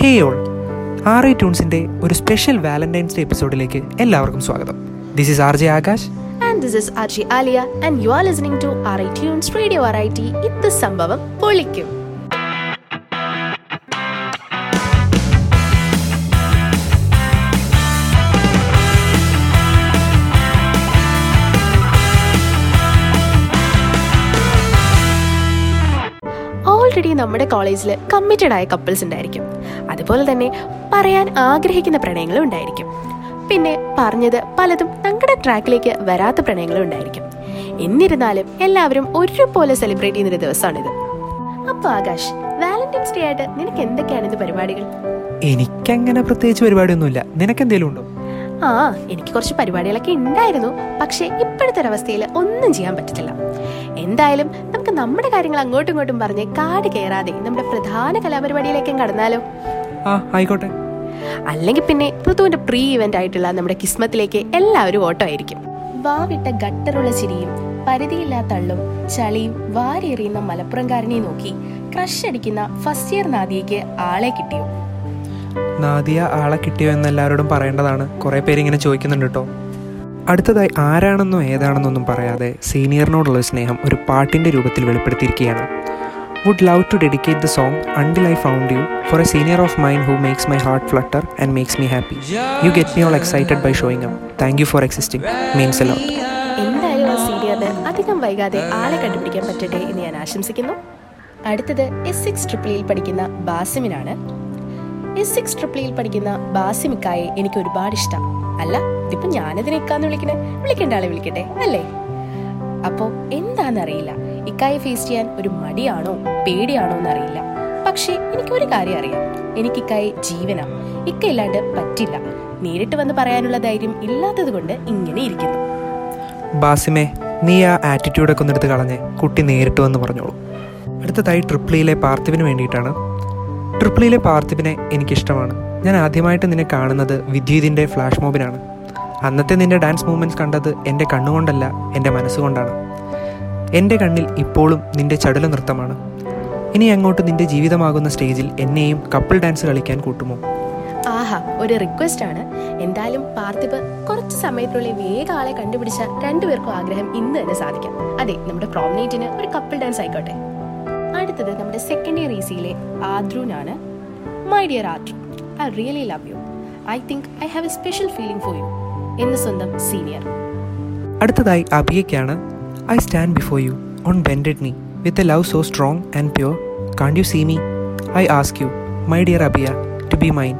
Hey all R I ട്യൂൺസിന്റെ ഒരു special Valentine's day എപ്പിസോഡിലേക്ക് എല്ലാവർക്കും സ്വാഗതം. This is R J Akash and this is R J Alia and you are listening to R I tunes radio R I T ഇത് സംഭവം പൊളിക്കും. നമ്മുടെ കോളേജിൽ കമ്മിറ്റഡ് ആയ കപ്പിൾസ് ഉണ്ടായിരിക്കും. അതുപോലെ തന്നെ പറയാൻ ആഗ്രഹിക്കുന്ന പ്രണയങ്ങളും ഉണ്ടായിരിക്കും. പിന്നെ പറഞ്ഞത് പലതും ഞങ്ങളുടെ ട്രാക്കിലേക്ക് വരാത്ത പ്രണയങ്ങളും ഉണ്ടായിരിക്കും. എന്നിരുന്നാലും എല്ലാവരും ഒരുപോലെ സെലിബ്രേറ്റ് ചെയ്യുന്നൊരു ദിവസമാണിത് അപ്പൊ ആകാശ് വാലന്റൈൻസ് ഡേ ആയിട്ട് നിനക്ക് എന്തൊക്കെയാണ് ഇത് പരിപാടികൾ? എനിക്കങ്ങനെ പ്രത്യേകിച്ച് പരിപാടിയൊന്നുമില്ല. നിനക്ക് എന്തെങ്കിലും ഉണ്ടോ? ആ എനിക്ക് കുറച്ച് പരിപാടികളൊക്കെ ഉണ്ടായിരുന്നു. പക്ഷേ ഇപ്പോഴത്തെ ഒരവസ്ഥയിൽ ഒന്നും ചെയ്യാൻ പറ്റത്തില്ല. എന്തായാലും നമുക്ക് നമ്മുടെ കാര്യങ്ങൾ അങ്ങോട്ടും ഇങ്ങോട്ടും പറഞ്ഞ് കാട് കയറാതെ നമ്മുടെ പ്രധാന കലാപരിപാടിയിലേക്കും കടന്നാലോ? ആയിക്കോട്ടെ. അല്ലെങ്കിൽ പിന്നെ ഋതുവിന്റെ പ്രീ ഇവന്റ് ആയിട്ടുള്ള നമ്മുടെ കിസ്മത്തിലേക്ക് എല്ലാവരും ഓട്ടോ ആയിരിക്കും. വാവിട്ട ഗട്ടറുള്ള ചിരിയും പരിധിയില്ലാത്ത തള്ളും ചളിയും വാരിയെറിയുന്ന മലപ്പുറംകാരനെ നോക്കി ക്രഷ് അടിക്കുന്ന ഫസ്റ്റ് ഇയർ നാദിയയ്ക്ക് ആളെ കിട്ടിയോ? നാദിയ ആളെ കിട്ടിയോ എന്ന് എല്ലാവരോടും പറയേണ്ടതാണ്. കുറെ പേര് ഇങ്ങനെ ചോദിക്കുന്നുണ്ട് കേട്ടോ. അടുത്തതായി ആരാണെന്നോ ഏതാണെന്നൊന്നും പറയാതെ സീനിയറിനോടുള്ള സ്നേഹം ഒരു പാട്ടിന്റെ രൂപത്തിൽ വെളിപ്പെടുത്തിയിരിക്കുകയാണ്. Would love to dedicate the song until I found you for a senior of mind who makes my heart flutter and makes me happy you get me all excited by showing um thank you for existing means a lot അധികം വൈകാതെ ആളെ കണ്ടുപിടിക്കാൻ പറ്റട്ടെ എന്ന് ഞാൻ ആശംസിക്കുന്നു. അടുത്തത് S six ട്രിപ്പിളിയിൽ പഠിക്കുന്ന ബാസിമിനാണ്. എസ് സിക്സ് ട്രിപ്പിളിയിൽ പഠിക്കുന്ന ബാസിമിക്കായെ എനിക്ക് ഒരുപാട് ഇഷ്ടം. അല്ല ഇതിപ്പോ ഞാനതിനെ ഇക്കാന്ന് വിളിക്കണേ? വിളിക്കേണ്ട ആളെ വിളിക്കട്ടെ അല്ലേ? അപ്പോ എന്താണെന്നറിയില്ല ഇക്കായെ ഫേസ് ചെയ്യാൻ ഒരു മടിയാണോ പേടിയാണോ എന്നറിയില്ല. പക്ഷേ എനിക്ക് ഒരു കാര്യം അറിയാം. എനിക്ക് ഇക്കായെ ജീവനാ. ഇക്ക ഇല്ലാണ്ട് പറ്റില്ല. നേരിട്ട് വന്ന് പറയാനുള്ള ധൈര്യം ഇല്ലാത്തത് കൊണ്ട് ഇങ്ങനെ ഇരിക്കുന്നു. ബാസിമേ നീ ആ ആറ്റിറ്റ്യൂഡൊക്കെ ഒന്നെടുത്ത് കളഞ്ഞ് കുട്ടി നേരിട്ട് വന്ന് പറഞ്ഞോളൂ. അടുത്തതായി ട്രിപ്ലിയിലെ പാർത്ഥിവിന് വേണ്ടിയിട്ടാണ് ട്രിപ്പിളിയിലെ പാർത്ഥിപ്പിനെ എനിക്കിഷ്ടമാണ്. ഞാൻ ആദ്യമായിട്ട് നിന്നെ കാണുന്നത് വിദ്യുതിന്റെ ഫ്ലാഷ് മോബിനാണ്. അന്നത്തെ നിന്റെ ഡാൻസ് മൂവ്മെന്റ്സ് കണ്ടത് എന്റെ കണ്ണുകൊണ്ടല്ല എന്റെ മനസ്സുകൊണ്ടാണ്. എന്റെ കണ്ണിൽ ഇപ്പോഴും നിന്റെ ചടുല നൃത്തമാണ്. ഇനി അങ്ങോട്ട് നിന്റെ ജീവിതമാകുന്ന സ്റ്റേജിൽ എന്നെയും കപ്പിൾ ഡാൻസ് കളിക്കാൻ കൂട്ടുമോ? ആഹാ ഒരു റിക്വസ്റ്റ് ആണ്. എന്തായാലും പാർത്ഥിപ്പ് കുറച്ച് സമയത്തിനുള്ളിൽ വേഗം ആളെ കണ്ടുപിടിച്ച രണ്ടുപേർക്കും ആഗ്രഹം ഇന്ന് തന്നെ സാധിക്കാം. അതെ നമ്മുടെ പ്രോമിനേറ്റിന് ഒരു കപ്പിൾ ഡാൻസ് ആയിക്കോട്ടെ. അടുത്തത് നമ്മുടെ സെക്കൻഡ് ഇയർ ഈസിയിലെ ആദ്രൂനാണ്. My dear Adru I really love you I think I have a special feeling for you എന്ന് സ്വന്തം സീനിയർ അടുത്തതായി അബിയക്കാണ് I stand before you on bended knee with a love so strong and pure can you see me I ask you my dear Abiya to be mine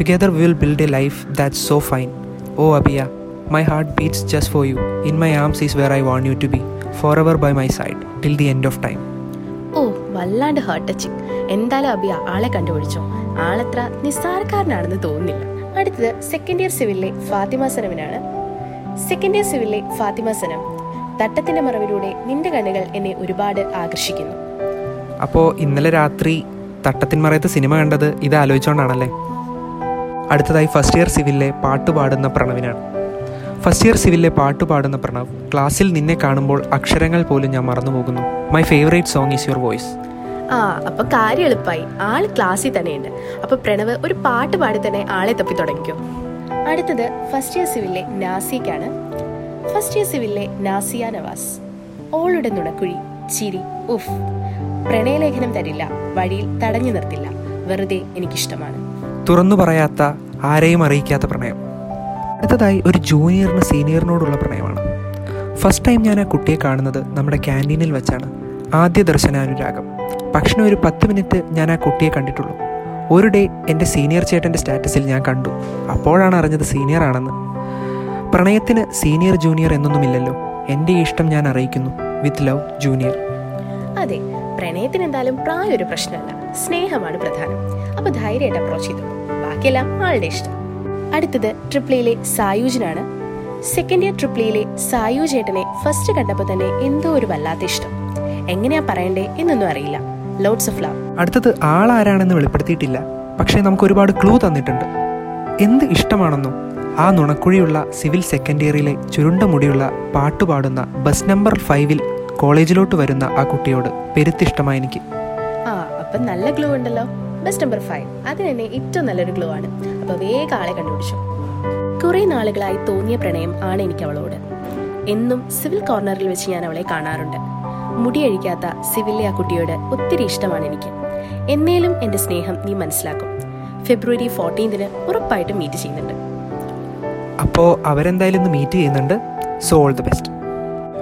together will build a life that's so fine oh Abiya my heart beats just for you in my arms is where I want you to be forever by my side till the end of time വല്ലാണ്ട് heart touching എന്തായാലും അബി ആളെ കണ്ടുപിടിച്ചോ. ആളത്ര നിസ്സാരക്കാരനാണെന്ന് തോന്നുന്നില്ല. അടുത്തത് second year സിവിലിലെ ഫാത്തിമ സനമിനാണ്. സെക്കൻഡ് ഇയർ സിവിലിലെ ഫാത്തിമ സനം തട്ടത്തിന്റെ മറവിലൂടെ നിന്റെ കണ്ണുകൾ എന്നെ ഒരുപാട് ആകർഷിക്കുന്നു. അപ്പോ ഇന്നലെ രാത്രി തട്ടത്തിന്മറയത്ത് സിനിമ കണ്ടത് ഇത് ആലോചിച്ചുകൊണ്ടാണല്ലേ അടുത്തതായി ഫസ്റ്റ് ഇയർ സിവിലിലെ പാട്ട് പാടുന്ന പ്രണവിനാണ്. ഫസ്റ്റ് ഇയർ സിവിലിലെ പാട്ട് പാടുന്ന പ്രണവ് ക്ലാസ്സിൽ നിന്നെ കാണുമ്പോൾ അക്ഷരങ്ങൾ പോലും ഞാൻ മറന്നുപോകുന്നു. My favourite song is your voice ആ അപ്പൊ കാര്യം എളുപ്പമായി ആൾ ക്ലാസ്സിൽ തന്നെയുണ്ട്. അപ്പൊ പ്രണവ് ഒരു പാട്ട് പാടി തന്നെ ആളെ തപ്പി തുടങ്ങിക്കോ. അടുത്തത് ഫസ്റ്റ് ഇയർ സിവിലിലെ നാസിക്കാണ്. ഫസ്റ്റ് ഇയർ സിവിലിലെ നാസിയ നവാസ്. ഓളുടെ നുണക്കുഴി ചിരി ഉഫ്. പ്രണയലേഖനം തരില്ല. വഴിയിൽ തടഞ്ഞു നിർത്തില്ല. വെറുതെ എനിക്കിഷ്ടമാണ്. തുറന്നു പറയാത്ത ആരെയും അറിയിക്കാത്ത പ്രണയം. അടുത്തതായി ഒരു ജൂനിയറിന് സീനിയറിനോടുള്ള പ്രണയമാണ്. ഫസ്റ്റ് ടൈം ഞാൻ ആ കുട്ടിയെ കാണുന്നത് നമ്മുടെ ക്യാന്റീനിൽ വെച്ചാണ്. ആദ്യ ദർശനാനുരാഗം. ഭക്ഷണം ഒരു പത്ത് മിനിറ്റ് ഞാൻ ആ കുട്ടിയെ കണ്ടിട്ടുള്ളൂ. ഒരു ഡേ എന്റെ സീനിയർ ചേട്ടന്റെ സ്റ്റാറ്റസിൽ ഞാൻ കണ്ടു. അപ്പോഴാണ് അറിഞ്ഞത് സീനിയർ ആണെന്ന്. പ്രണയത്തിന് സീനിയർ ജൂനിയർ എന്നൊന്നുമില്ലല്ലോ. എന്റെ ഇഷ്ടം ഞാൻ അറിയിക്കുന്നു. With love junior. അതെ പ്രണയത്തിന് എന്തായാലും പ്രായം ഒരു പ്രശ്നമല്ല. സ്നേഹമാണ് പ്രധാനം. അപ്പൊ ധൈര്യമായിട്ട് അപ്രോച്ച് ചെയ്തു. ബാക്കിയെല്ലാം ആളുടെ ഇഷ്ടം. അടുത്തത് ട്രിപ്ലിയിലെ സായൂജിനാണ്. സെക്കൻഡ് ഇയർ ട്രിപ്ലിയിലെ സായു ചേട്ടനെ ഫസ്റ്റ് കണ്ടപ്പോൾ തന്നെ എന്തോ ഒരു വല്ലാത്ത ഇഷ്ടം. എങ്ങനെയാ പറയണ്ടേ എന്നൊന്നും അറിയില്ല. ലോഡ്സ് ഓഫ് ലവ് അടുത്തത് ആളാരാണെന്ന് വെളിപ്പെടുത്തിയിട്ടില്ല. പക്ഷേ നമുക്ക് ഒരുപാട് ക്ലൂ തന്നിട്ടുണ്ട്. എന്ത് ഇഷ്ടമാണെന്നും ആ നുണക്കുഴിയുള്ള സിവിൽ സെക്കൻഡ് ഇയറിലെ ചുരുണ്ട മുടിയുള്ള പാട്ടുപാടുന്ന ബസ് നമ്പർ ഫൈവിൽ കോളേജിലോട്ട് വരുന്ന ആ കുട്ടിയോട് പെരുത്തിഷ്ടമായി എനിക്ക്. ആ അപ്പം നല്ല ക്ലൂ ഉണ്ടല്ലോ. ബെസ്റ്റ് നമ്പർ ഫൈവ് അത് തന്നെ ഏറ്റവും നല്ലൊരു ഗ്ലോ ആണ്. അപ്പോൾ വേഗം ആളെ കണ്ടുപിടിച്ചു. കുറേ നാളുകളായി തോന്നിയ പ്രണയം ആണ് എനിക്ക് അവളോട്. എന്നും സിവിൽ കോർണറിൽ വെച്ച് ഞാൻ അവളെ കാണാറുണ്ട്. മുടിയഴിക്കാത്ത സിവിലെ ആ കുട്ടിയോട് ഒത്തിരി ഇഷ്ടമാണ് എനിക്ക്. എന്നേലും എന്റെ സ്നേഹം നീ മനസ്സിലാക്കും. ഫെബ്രുവരി ഫോർട്ടീൻതിന് ഉറപ്പായിട്ടും മീറ്റ് ചെയ്യുന്നുണ്ട്. അപ്പോൾ അവരെന്തായാലും ഇന്ന് മീറ്റ് ചെയ്യുന്നുണ്ട്. സോ ഓൾ ദി ബെസ്റ്റ്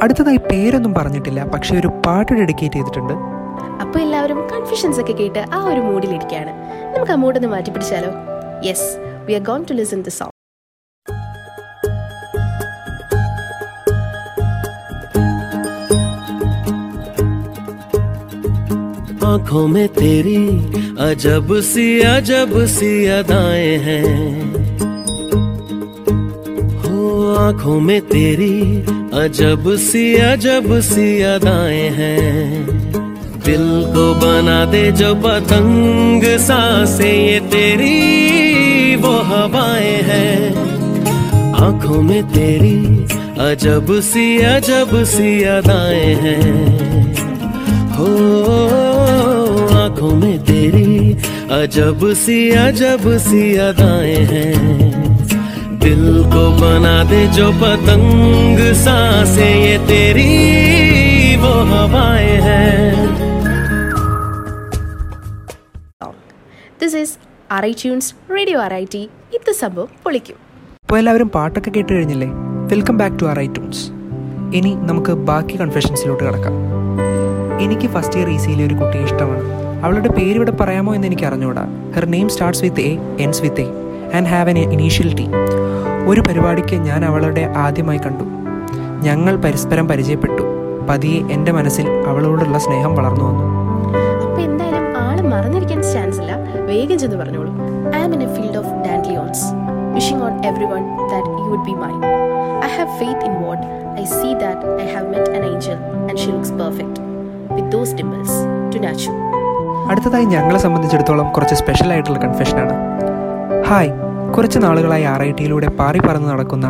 അടുത്തതായി പേരൊന്നും പറഞ്ഞിട്ടില്ല. പക്ഷേ ഒരു പാട്ട് ഡെഡിക്കേറ്റ് ചെയ്തിട്ടുണ്ട്. അപ്പോൾ എല്ലാവരും കൺഫ്യൂഷൻസ് ഒക്കെ കേട്ട് ആ ഒരു മൂഡിലിരിക്കുകയാണ് നമുക്ക് ആ മൂഡൊന്ന് മാറ്റി പിടിച്ചാലോ yes we are gonna listen the song आंखों में तेरी अजब सी अजब सी अदाएं हैं हो आंखों में तेरी अजब सी अजब सी अदाएं हैं दिल को बना दे जो पतंग, साँसें ये तेरी, वो हवाएँ हैं। आँखों में तेरी अजब सी अजब सी अदाएँ हैं। हो, आँखों में तेरी अजब सी अजब सी अदाएँ हैं। दिल को बना दे जो पतंग, साँसें ये तेरी, वो हवाएँ हैं। This is I tunes radio RIT ഇത് സംഭവം പൊളിക്കും. അപ്പോൾ എല്ലാവരും പാട്ടൊക്കെ കേട്ട് കഴിഞ്ഞില്ലേ? Welcome back to RI tunes ഇനി നമുക്ക് ബാക്കി കൺഫെഷൻസിലോട്ട് കിടക്കാം. എനിക്ക് ഫസ്റ്റ് ഇയർ ഈസിയിലെ ഒരു കുട്ടിയെ ഇഷ്ടമാണ്. അവളുടെ പേര് ഇവിടെ പറയാമോ എന്ന് എനിക്ക് അറിഞ്ഞുകൂടാ her name starts with A ends with A and have an initial T ഒരു പരിപാടിക്ക് ഞാൻ അവളുടെ ആദ്യമായി കണ്ടു. ഞങ്ങൾ പരസ്പരം പരിചയപ്പെട്ടു. പതിയെ എന്റെ മനസ്സിൽ അവളോടുള്ള സ്നേഹം വളർന്നു വന്നു. ഇല്ല. വേഗം ചെന്ന് പറഞ്ഞോളൂ. I am in a field of dandelions wishing on every one that you would be my I have faith in what I see that I have met an angel and she looks perfect with those dimples to Nachu അടുത്തതായി ഞങ്ങളെ സംബന്ധിച്ചിടത്തോളം കുറച്ച് special ആയിട്ടുള്ള കൺഫെഷനാണ് hi കുറച്ച് നാളുകളായി R I ടിയിലൂടെ പാറി പറന്ന് നടക്കുന്ന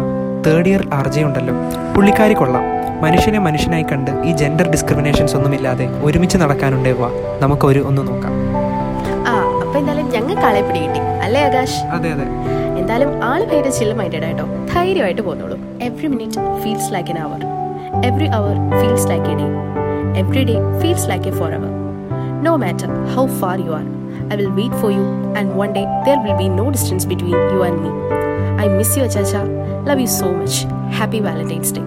തേർഡ് ഇയർ ആർ ജെ ഉണ്ടല്ലോ. പുള്ളിക്കാരി കൊള്ളാം. മനുഷ്യനെ മനുഷ്യനായി കണ്ട് ഈ ജെൻഡർ ഡിസ്ക്രിമിനേഷൻസ് ഒന്നുമില്ലാതെ ഒരുമിച്ച് നടക്കാനുണ്ടേ വാ നമുക്കൊരു ഒന്ന് നോക്കാം. ഞങ്ങൾക്ക് ആളെ പിടി കിട്ടി അല്ലേ ആകാശ്? അതെ അതെ. എന്തായാലും ആൾ ഭയങ്കര ചില്ല മൈൻഡഡ് ആയിട്ടോ ധൈര്യമായിട്ട് പോന്നോളൂ. Every minute feels like an hour every hour feels like a day every day feels like a forever no matter how far you are I will wait for you and one day there will be no distance between you and me I miss you അച്ചാച്ച love you so much happy valentine's day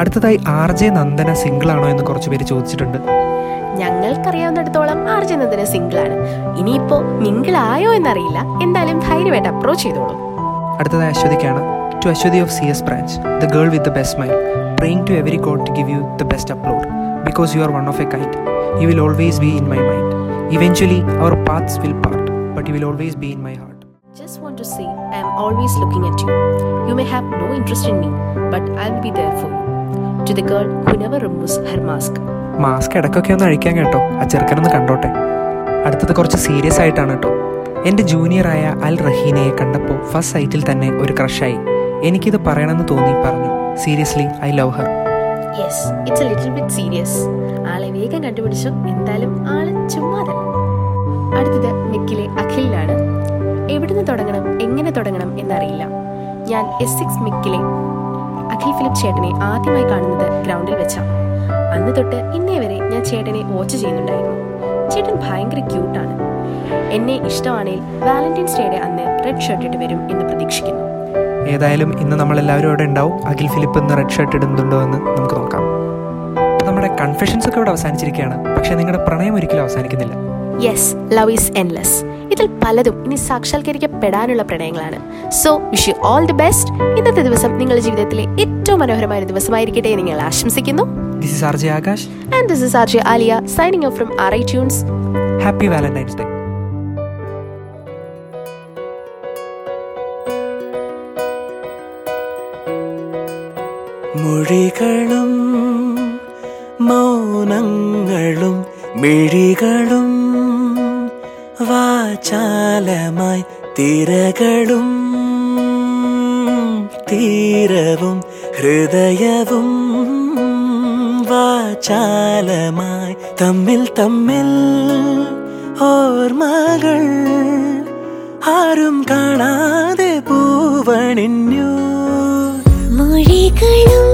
അടുത്തതായി R J Nandana single ആണോ എന്ന് കുറച്ച് പേര് ചോദിച്ചിട്ടുണ്ട്. ഞങ്ങൾക്കറിയാവുന്നിടത്തോളം ആർജനന്ദന single ആണ് ഇനിയിപ്പോ mingle ആയോ എന്നറിയില്ല എന്തായാലും ധൈര്യമായിട്ട് അപ്രോച്ച് ചെയ്തോളൂ അടുത്തതായി അശ്വതിക്കാണ് to Aswathy of C S branch the girl with the best mind praying to every god to give you the best of luck because you are one of a kind you will always be in my mind eventually our paths will part but you will always be in my heart Just want to say, I am always looking at you. You may have no interest in me, but I'll be there for you. To the girl who never removes her mask. Mask ഇടയ്ക്കൊക്കെ ഒന്ന് അഴിക്കാൻ കേട്ടോ. ആ ചെറുക്കനൊന്ന് കണ്ടോട്ടെ. അടുത്തത് കുറച്ച് serious ആയിട്ടാണ് കേട്ടോ. എന്റെ ജൂനിയറായ അൽ റഹീനയെ കണ്ടപ്പോൾ ഫസ്റ്റ് സൈറ്റിൽ തന്നെ ഒരു ക്രഷായി എനിക്കിത് പറയണമെന്ന് തോന്നി പറഞ്ഞു. Seriously I love her yes it's a little bit serious ആളെ വേഗം കണ്ടുപിടിച്ചു. എന്തായാലും ആൾ ചുമ്മാതെ അടുത്തത് മിക്കിലെ അഖിലാണ് എവിടുന്ന് തുടങ്ങണം എങ്ങനെ തുടങ്ങണം എന്നറിയില്ല. ഞാൻ എസ് സിക്സ് മിക്കിലെ അഖിൽ ഫിലിപ്പ് ചേട്ടനെ ആദ്യമായി കാണുന്നത് ഗ്രൗണ്ടിൽ വെച്ചാ. അന്ന് തൊട്ട് ഇന്നേ വരെ ഞാൻ ചേട്ടനെ വാച്ച് ചെയ്യുന്നുണ്ടായിരുന്നു. ചേട്ടൻ ഭയങ്കര ക്യൂട്ടാണ് എന്നെ ഇഷ്ടമാണെങ്കിൽ വാലന്റൈൻസ് ഡേയുടെ അന്ന് റെഡ് ഷർട്ട് ഇട്ട് വരും എന്ന് പ്രതീക്ഷിക്കുന്നു. ഏതായാലും ഇന്ന് നമ്മൾ എല്ലാവരും അവിടെ ഉണ്ടാവും. അഖിൽ ഫിലിപ്പ് ഇന്ന് റെഡ് ഷർട്ട് ഇടുന്നുണ്ടോ എന്ന് നമുക്ക് നോക്കാം. നമ്മുടെ കൺഫെഷൻസ് ഒക്കെ ഇവിടെ അവസാനിച്ചിരിക്കുകയാണ്. പക്ഷേ നിങ്ങളുടെ പ്രണയം ഒരിക്കലും അവസാനിക്കുന്നില്ല. യെസ് ലവ് ഈസ് എൻലെസ് ഇതിൽ പലതും ഇനി സാക്ഷാത്കരിക്കപ്പെടാനുള്ള പ്രണയങ്ങളാണ്. So wish you all the best ഇന്നത്തെ ദിവസം നിങ്ങളുടെ ജീവിതത്തിലെ ഏറ്റവും മനോഹരമായ ദിവസമായിരിക്കട്ടെ എന്ന് ഞങ്ങൾ ആശംസിക്കുന്നു. This is R J Aakash and this is R J Alia signing off from R I tunes happy Valentine's Day മൊഴികളും മൗനങ്ങളും മിഴികളും വാചാലമായി തിരകളും തീരവും ഹൃദയവും വാചാലമായി തമ്മിൽ തമ്മിൽ ഓർമ്മകൾ ആരും കാണാതെ പൂവണിഞ്ഞു. മൊഴികളും